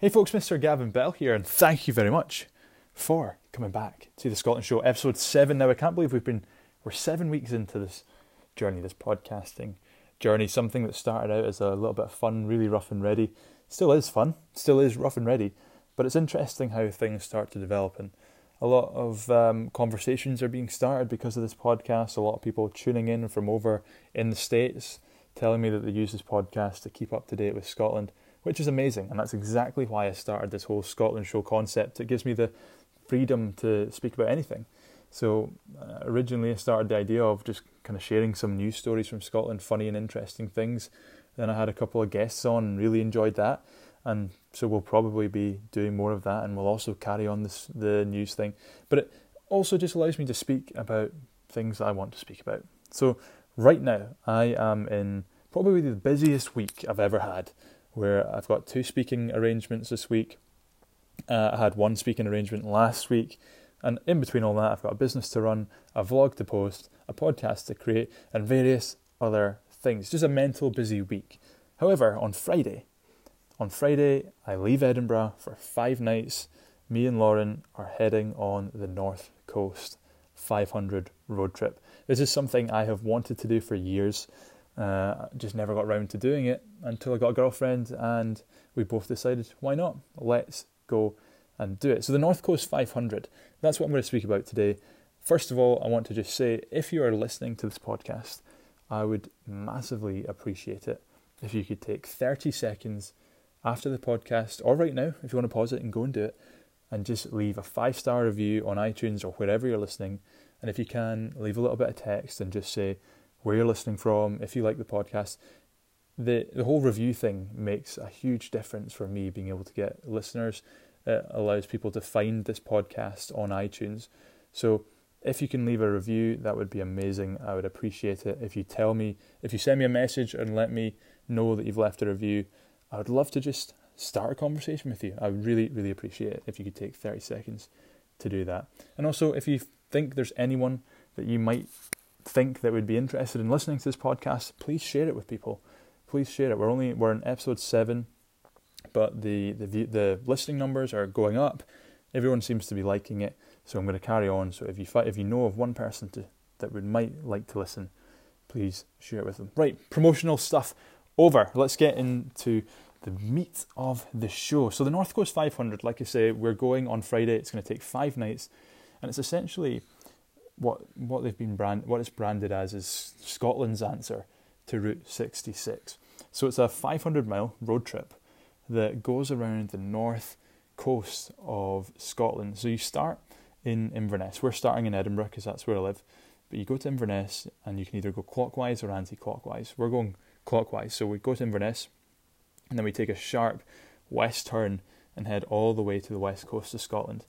Hey folks, Mr. Gavin Bell here, and thank you very much for coming back to the Scotland Show, episode seven. Now I can't believe we've been we're seven weeks into this journey, this podcasting journey. Something that started out as a little bit of fun, really rough and ready, still is fun, still is rough and ready, but it's interesting how things start to develop, and a lot of um, conversations are being started because of this podcast. A lot of people tuning in from over in the states, telling me that they use this podcast to keep up to date with Scotland which is amazing. And that's exactly why I started this whole Scotland show concept. It gives me the freedom to speak about anything. So uh, originally, I started the idea of just kind of sharing some news stories from Scotland, funny and interesting things. Then I had a couple of guests on really enjoyed that. And so we'll probably be doing more of that, and we'll also carry on this the news thing. But it also just allows me to speak about things I want to speak about. So right now, I am in probably the busiest week I've ever had where I've got two speaking arrangements this week. Uh, I had one speaking arrangement last week, and in between all that, I've got a business to run, a vlog to post, a podcast to create, and various other things. Just a mental busy week. However, on Friday, on Friday, I leave Edinburgh for five nights. Me and Lauren are heading on the North Coast 500 road trip. This is something I have wanted to do for years. Uh, just never got around to doing it until I got a girlfriend, and we both decided, why not? Let's go and do it. So, the North Coast 500, that's what I'm going to speak about today. First of all, I want to just say if you are listening to this podcast, I would massively appreciate it if you could take 30 seconds after the podcast, or right now, if you want to pause it and go and do it, and just leave a five star review on iTunes or wherever you're listening. And if you can, leave a little bit of text and just say, where you're listening from, if you like the podcast. The, the whole review thing makes a huge difference for me being able to get listeners. It allows people to find this podcast on iTunes. So if you can leave a review, that would be amazing. I would appreciate it. If you tell me, if you send me a message and let me know that you've left a review, I would love to just start a conversation with you. I would really, really appreciate it if you could take 30 seconds to do that. And also, if you think there's anyone that you might think that would be interested in listening to this podcast, please share it with people. Please share it. We're only we're in episode seven, but the the the listening numbers are going up. Everyone seems to be liking it, so I'm going to carry on. So if you if you know of one person to, that would might like to listen, please share it with them. Right, promotional stuff over. Let's get into the meat of the show. So the North Coast 500, like I say, we're going on Friday. It's going to take five nights, and it's essentially what what they've been brand what it's branded as is Scotland's answer to Route 66. So it's a 500 mile road trip that goes around the north coast of Scotland. So you start in Inverness. We're starting in Edinburgh because that's where I live. But you go to Inverness and you can either go clockwise or anti-clockwise. We're going clockwise. So we go to Inverness and then we take a sharp west turn and head all the way to the west coast of Scotland.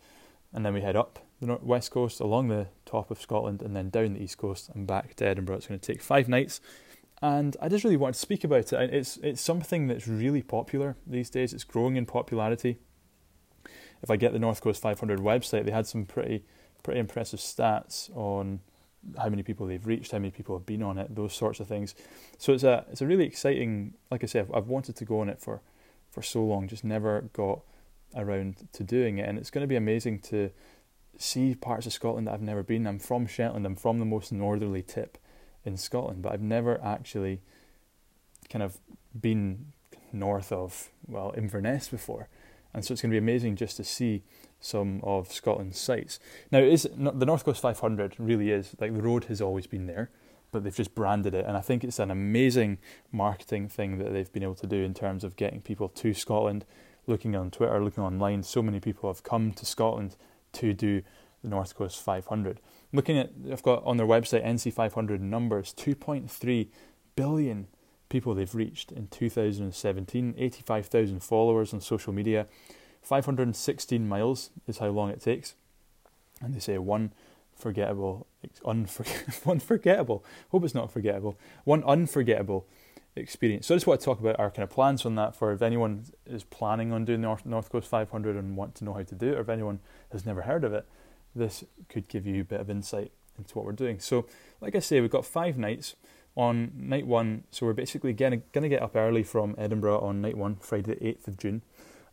And then we head up the west coast, along the top of Scotland, and then down the east coast and back to Edinburgh. It's going to take five nights, and I just really want to speak about it. It's it's something that's really popular these days. It's growing in popularity. If I get the North Coast 500 website, they had some pretty pretty impressive stats on how many people they've reached, how many people have been on it, those sorts of things. So it's a it's a really exciting. Like I said, I've wanted to go on it for for so long, just never got around to doing it, and it's going to be amazing to see parts of Scotland that I've never been. I'm from Shetland, I'm from the most northerly tip in Scotland, but I've never actually kind of been north of, well, Inverness before. And so it's going to be amazing just to see some of Scotland's sites. Now, is the North Coast 500 really is like the road has always been there, but they've just branded it, and I think it's an amazing marketing thing that they've been able to do in terms of getting people to Scotland. Looking on Twitter, looking online, so many people have come to Scotland to do the North Coast 500. Looking at, I've got on their website NC 500 numbers, 2.3 billion people they've reached in 2017, 85,000 followers on social media, 516 miles is how long it takes, and they say one forgettable, unforgettable, one forgettable. Hope it's not forgettable. One unforgettable experience. So I just want to talk about our kind of plans on that for if anyone is planning on doing North, North Coast 500 and want to know how to do it, or if anyone has never heard of it, this could give you a bit of insight into what we're doing. So, like I say, we've got five nights. On night one, so we're basically going to get up early from Edinburgh on night one, Friday the 8th of June,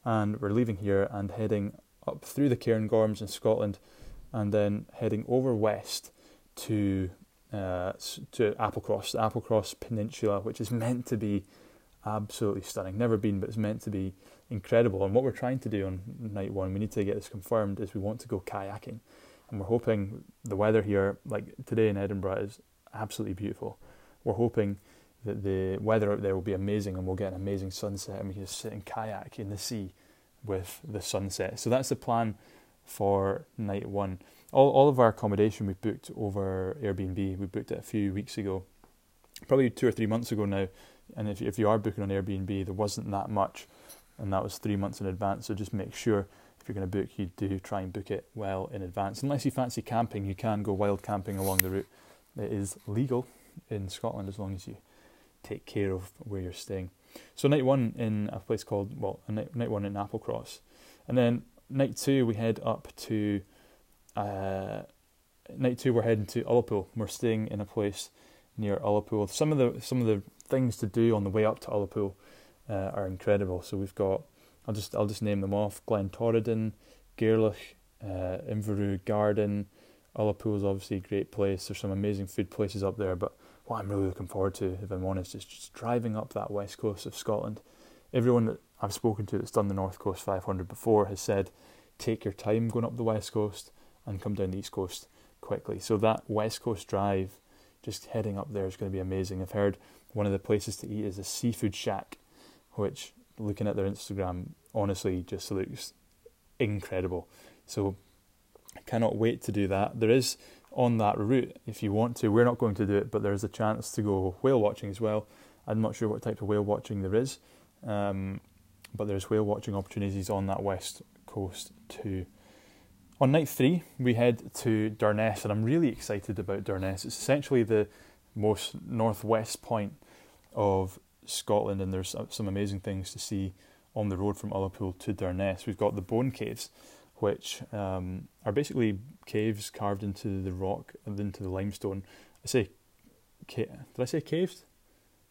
and we're leaving here and heading up through the Cairngorms in Scotland, and then heading over west to uh, to Applecross, the Applecross Peninsula, which is meant to be absolutely stunning. Never been, but it's meant to be incredible. And what we're trying to do on night one, we need to get this confirmed, is we want to go kayaking, and we're hoping the weather here, like today in Edinburgh, is absolutely beautiful. We're hoping that the weather out there will be amazing, and we'll get an amazing sunset, and we can just sit in kayak in the sea with the sunset. So that's the plan for night one. All, all of our accommodation we booked over Airbnb. We booked it a few weeks ago, probably two or three months ago now. And if if you are booking on Airbnb, there wasn't that much, and that was three months in advance. So just make sure if you're going to book, you do try and book it well in advance. Unless you fancy camping, you can go wild camping along the route. It is legal in Scotland as long as you take care of where you're staying. So night one in a place called well, night, night one in Applecross, and then night two we head up to. Uh, night two we're heading to Ullapool. We're staying in a place near Ullapool. Some of the some of the things to do on the way up to Ullapool uh, are incredible. So we've got I'll just I'll just name them off: Glen Torridon, Gairloch, uh, Inverewe Garden. Ullapool is obviously a great place. There's some amazing food places up there, but what I'm really looking forward to, if I'm honest, is just driving up that west coast of Scotland. Everyone that I've spoken to that's done the North Coast 500 before has said, take your time going up the west coast and come down the east coast quickly. So that west coast drive, just heading up there, is going to be amazing. I've heard one of the places to eat is a seafood shack, which looking at their Instagram, honestly, just looks incredible. So I cannot wait to do that. There is on that route if you want to. We're not going to do it, but there's a chance to go whale watching as well. I'm not sure what type of whale watching there is, um, but there's whale watching opportunities on that west coast too. On night three, we head to Durness, and I'm really excited about Durness. It's essentially the most northwest point of Scotland, and there's some amazing things to see on the road from Ullapool to Durness. We've got the Bone Caves, which um, are basically caves carved into the rock and into the limestone. I say, did I say caves?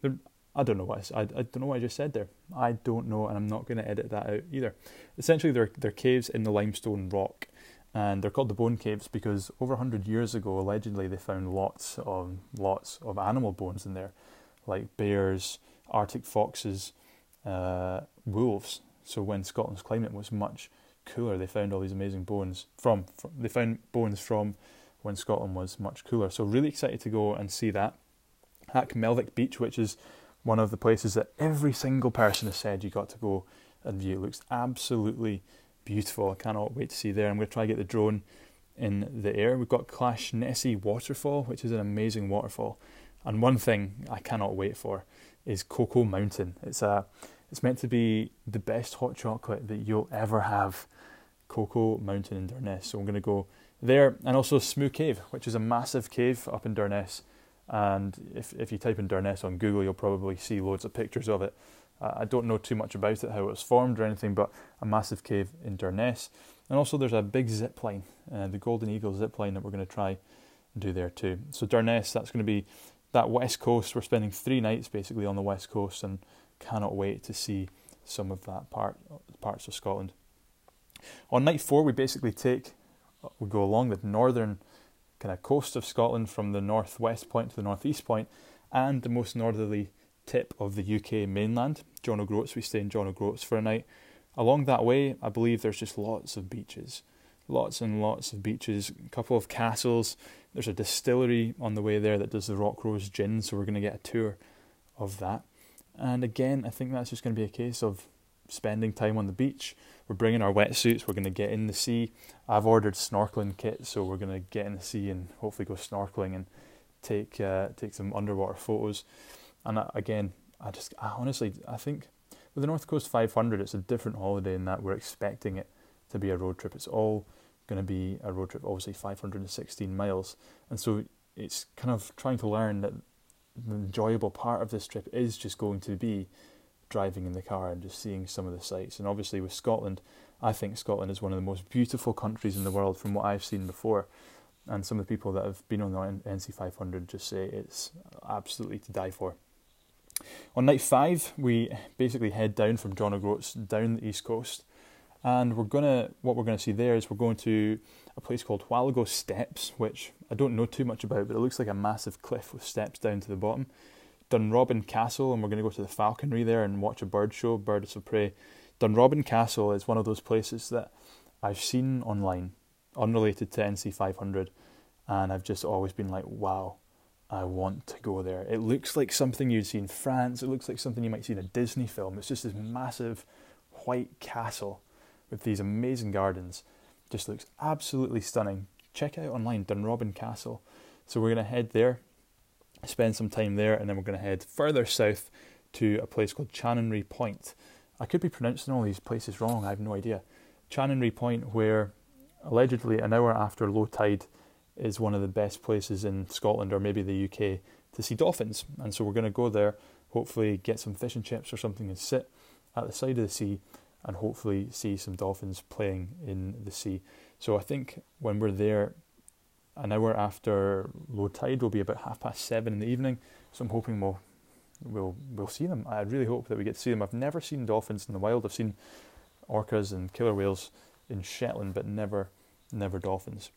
They're, I don't know what I, I, don't know what I just said there. I don't know, and I'm not going to edit that out either. Essentially, they're they're caves in the limestone rock, and they're called the bone caves because over hundred years ago, allegedly, they found lots of lots of animal bones in there, like bears, Arctic foxes, uh, wolves. So when Scotland's climate was much cooler. They found all these amazing bones from, from they found bones from when Scotland was much cooler. So really excited to go and see that at Melvich Beach, which is one of the places that every single person has said you got to go and view. It looks absolutely beautiful. I cannot wait to see there. I'm going to try to get the drone in the air. We've got Clashnessie Waterfall, which is an amazing waterfall. And one thing I cannot wait for is Cocoa Mountain. It's a it's meant to be the best hot chocolate that you'll ever have. Cocoa Mountain in Durness. So I'm going to go there and also Smoo Cave, which is a massive cave up in Durness. And if if you type in Durness on Google, you'll probably see loads of pictures of it. Uh, I don't know too much about it, how it was formed or anything, but a massive cave in Durness. And also there's a big zip line, uh, the Golden Eagle zip line that we're going to try and do there too. So Durness, that's going to be that west coast. We're spending three nights basically on the west coast and cannot wait to see some of that part parts of Scotland. On night four, we basically take we go along the northern kind of coast of Scotland from the northwest point to the northeast point, and the most northerly tip of the UK mainland, John O'Groats. We stay in John O'Groats for a night. Along that way, I believe there's just lots of beaches, lots and lots of beaches, a couple of castles. There's a distillery on the way there that does the Rock Rose gin, so we're going to get a tour of that. And again, I think that's just going to be a case of spending time on the beach. We're bringing our wetsuits. We're going to get in the sea. I've ordered snorkeling kit, so we're going to get in the sea and hopefully go snorkeling and take uh, take some underwater photos. And I, again, I just I honestly I think with the North Coast 500, it's a different holiday in that we're expecting it to be a road trip. It's all going to be a road trip, obviously 516 miles, and so it's kind of trying to learn that the enjoyable part of this trip is just going to be driving in the car and just seeing some of the sights. And obviously, with Scotland, I think Scotland is one of the most beautiful countries in the world from what I've seen before. And some of the people that have been on the NC500 just say it's absolutely to die for. On night five, we basically head down from John O'Groats down the east coast, and we're gonna what we're gonna see there is we're going to a place called Whaligoe Steps, which I don't know too much about, but it looks like a massive cliff with steps down to the bottom. Dunrobin Castle, and we're going to go to the falconry there and watch a bird show, birds of prey. Dunrobin Castle is one of those places that I've seen online, unrelated to NC 500, and I've just always been like, wow, I want to go there. It looks like something you'd see in France. It looks like something you might see in a Disney film. It's just this massive white castle with these amazing gardens. Just looks absolutely stunning. Check it out online, Dunrobin Castle. So we're going to head there, spend some time there, and then we're going to head further south to a place called Chanonry Point. I could be pronouncing all these places wrong, I have no idea. Chanonry Point, where allegedly an hour after low tide is one of the best places in Scotland or maybe the UK to see dolphins. And so we're going to go there, hopefully get some fish and chips or something and sit at the side of the sea and hopefully see some dolphins playing in the sea. So I think when we're there, an hour after low tide will be about half past seven in the evening. So I'm hoping we'll we'll we'll see them. I really hope that we get to see them. I've never seen dolphins in the wild. I've seen orcas and killer whales in Shetland, but never never dolphins.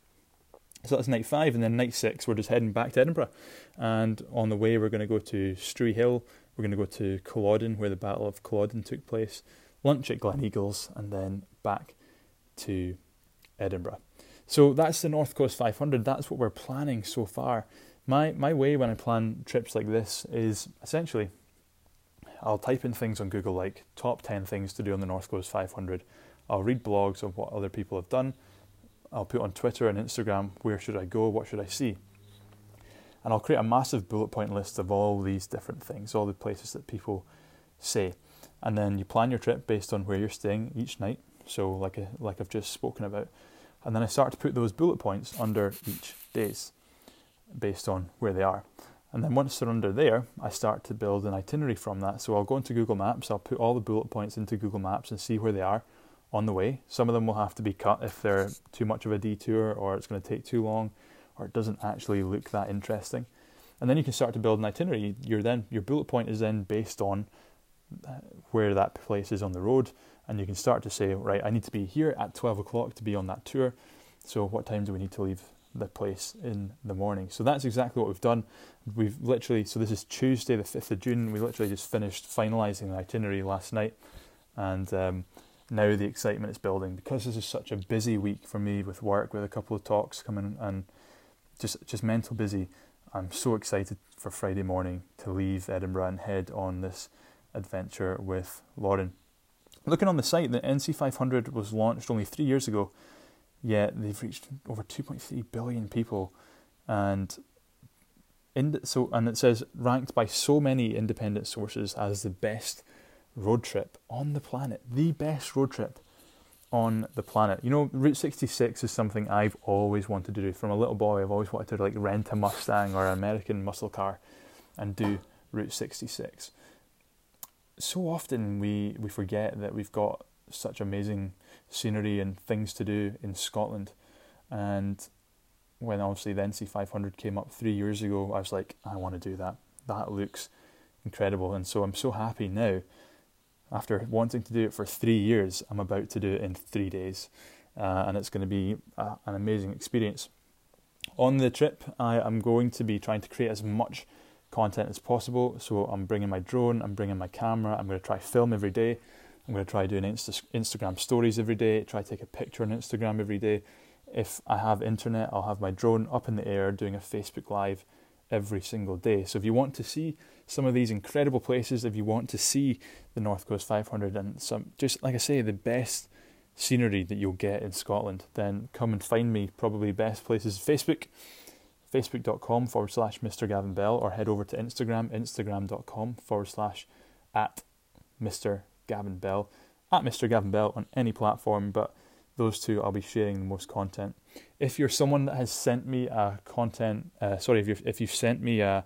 So that's night five, and then night six we're just heading back to Edinburgh, and on the way we're going to go to Struie Hill. We're going to go to Culloden, where the Battle of Culloden took place. Lunch at Gleneagles, and then back to Edinburgh. So that's the North Coast 500. That's what we're planning so far. My my way when I plan trips like this is essentially I'll type in things on Google like top 10 things to do on the North Coast 500. I'll read blogs of what other people have done. I'll put on Twitter and Instagram where should I go, what should I see. And I'll create a massive bullet point list of all these different things, all the places that people say. And then you plan your trip based on where you're staying each night. So like a, like I've just spoken about. And then I start to put those bullet points under each days based on where they are. And then once they're under there, I start to build an itinerary from that. So I'll go into Google Maps, I'll put all the bullet points into Google Maps and see where they are on the way. Some of them will have to be cut if they're too much of a detour or it's going to take too long or it doesn't actually look that interesting. And then you can start to build an itinerary. Your then your bullet point is then based on uh, where that place is on the road, and you can start to say, right, I need to be here at twelve o'clock to be on that tour. So what time do we need to leave the place in the morning. So that's exactly what we've done. We've literally, so this is Tuesday, the 5th of June. We literally just finished finalising the itinerary last night. And um, now the excitement is building because this is such a busy week for me with work, with a couple of talks coming and just, just mental busy. I'm so excited for Friday morning to leave Edinburgh and head on this adventure with Lauren. Looking on the site, the NC500 was launched only three years ago yet they've reached over 2.3 billion people, and in, so and it says ranked by so many independent sources as the best road trip on the planet, the best road trip on the planet. You know, Route 66 is something I've always wanted to do. From a little boy, I've always wanted to like rent a Mustang or an American muscle car and do Route 66. So often we we forget that we've got such amazing scenery and things to do in Scotland. And when obviously the NC 500 came up three years ago, I was like, I want to do that. That looks incredible. And so I'm so happy now. After wanting to do it for three years, I'm about to do it in three days. Uh, and it's going to be a, an amazing experience. On the trip, I am going to be trying to create as much content as possible. So I'm bringing my drone, I'm bringing my camera, I'm going to try film every day. I'm going to try doing Insta- Instagram stories every day, try take a picture on Instagram every day. If I have internet, I'll have my drone up in the air doing a Facebook Live every single day. So if you want to see some of these incredible places, if you want to see the North Coast 500 and some, just like I say, the best scenery that you'll get in Scotland, then come and find me. Probably best places Facebook, facebook.com forward slash Mr. Gavin Bell, or head over to Instagram, instagram.com forward slash at Mr. Gavin Bell, at Mr. Gavin Bell on any platform, but those two I'll be sharing the most content. If you're someone that has sent me a content, uh, sorry, if you've, if you've sent me a,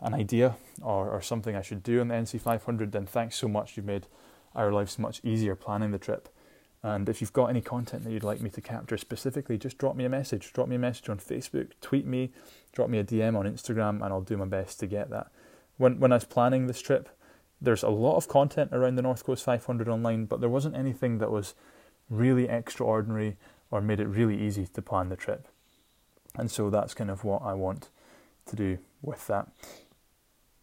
an idea or, or something I should do on the NC500, then thanks so much. You've made our lives much easier planning the trip. And if you've got any content that you'd like me to capture specifically, just drop me a message. Drop me a message on Facebook, tweet me, drop me a DM on Instagram, and I'll do my best to get that. When when I was planning this trip, there's a lot of content around the North Coast 500 online, but there wasn't anything that was really extraordinary or made it really easy to plan the trip. And so that's kind of what I want to do with that.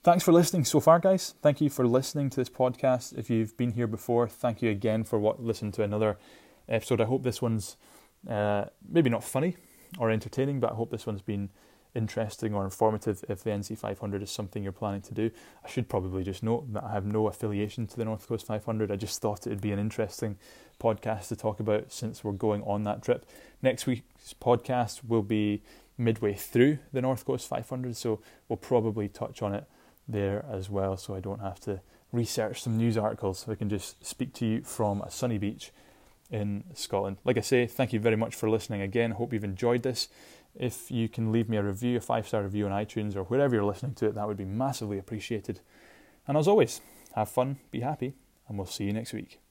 Thanks for listening so far, guys. Thank you for listening to this podcast. If you've been here before, thank you again for what listening to another episode. I hope this one's uh, maybe not funny or entertaining, but I hope this one's been interesting or informative if the NC 500 is something you're planning to do. I should probably just note that I have no affiliation to the North Coast 500. I just thought it'd be an interesting podcast to talk about since we're going on that trip. Next week's podcast will be midway through the North Coast 500, so we'll probably touch on it there as well so I don't have to research some news articles. I can just speak to you from a sunny beach in Scotland. Like I say, thank you very much for listening again. Hope you've enjoyed this. If you can leave me a review, a five star review on iTunes or wherever you're listening to it, that would be massively appreciated. And as always, have fun, be happy, and we'll see you next week.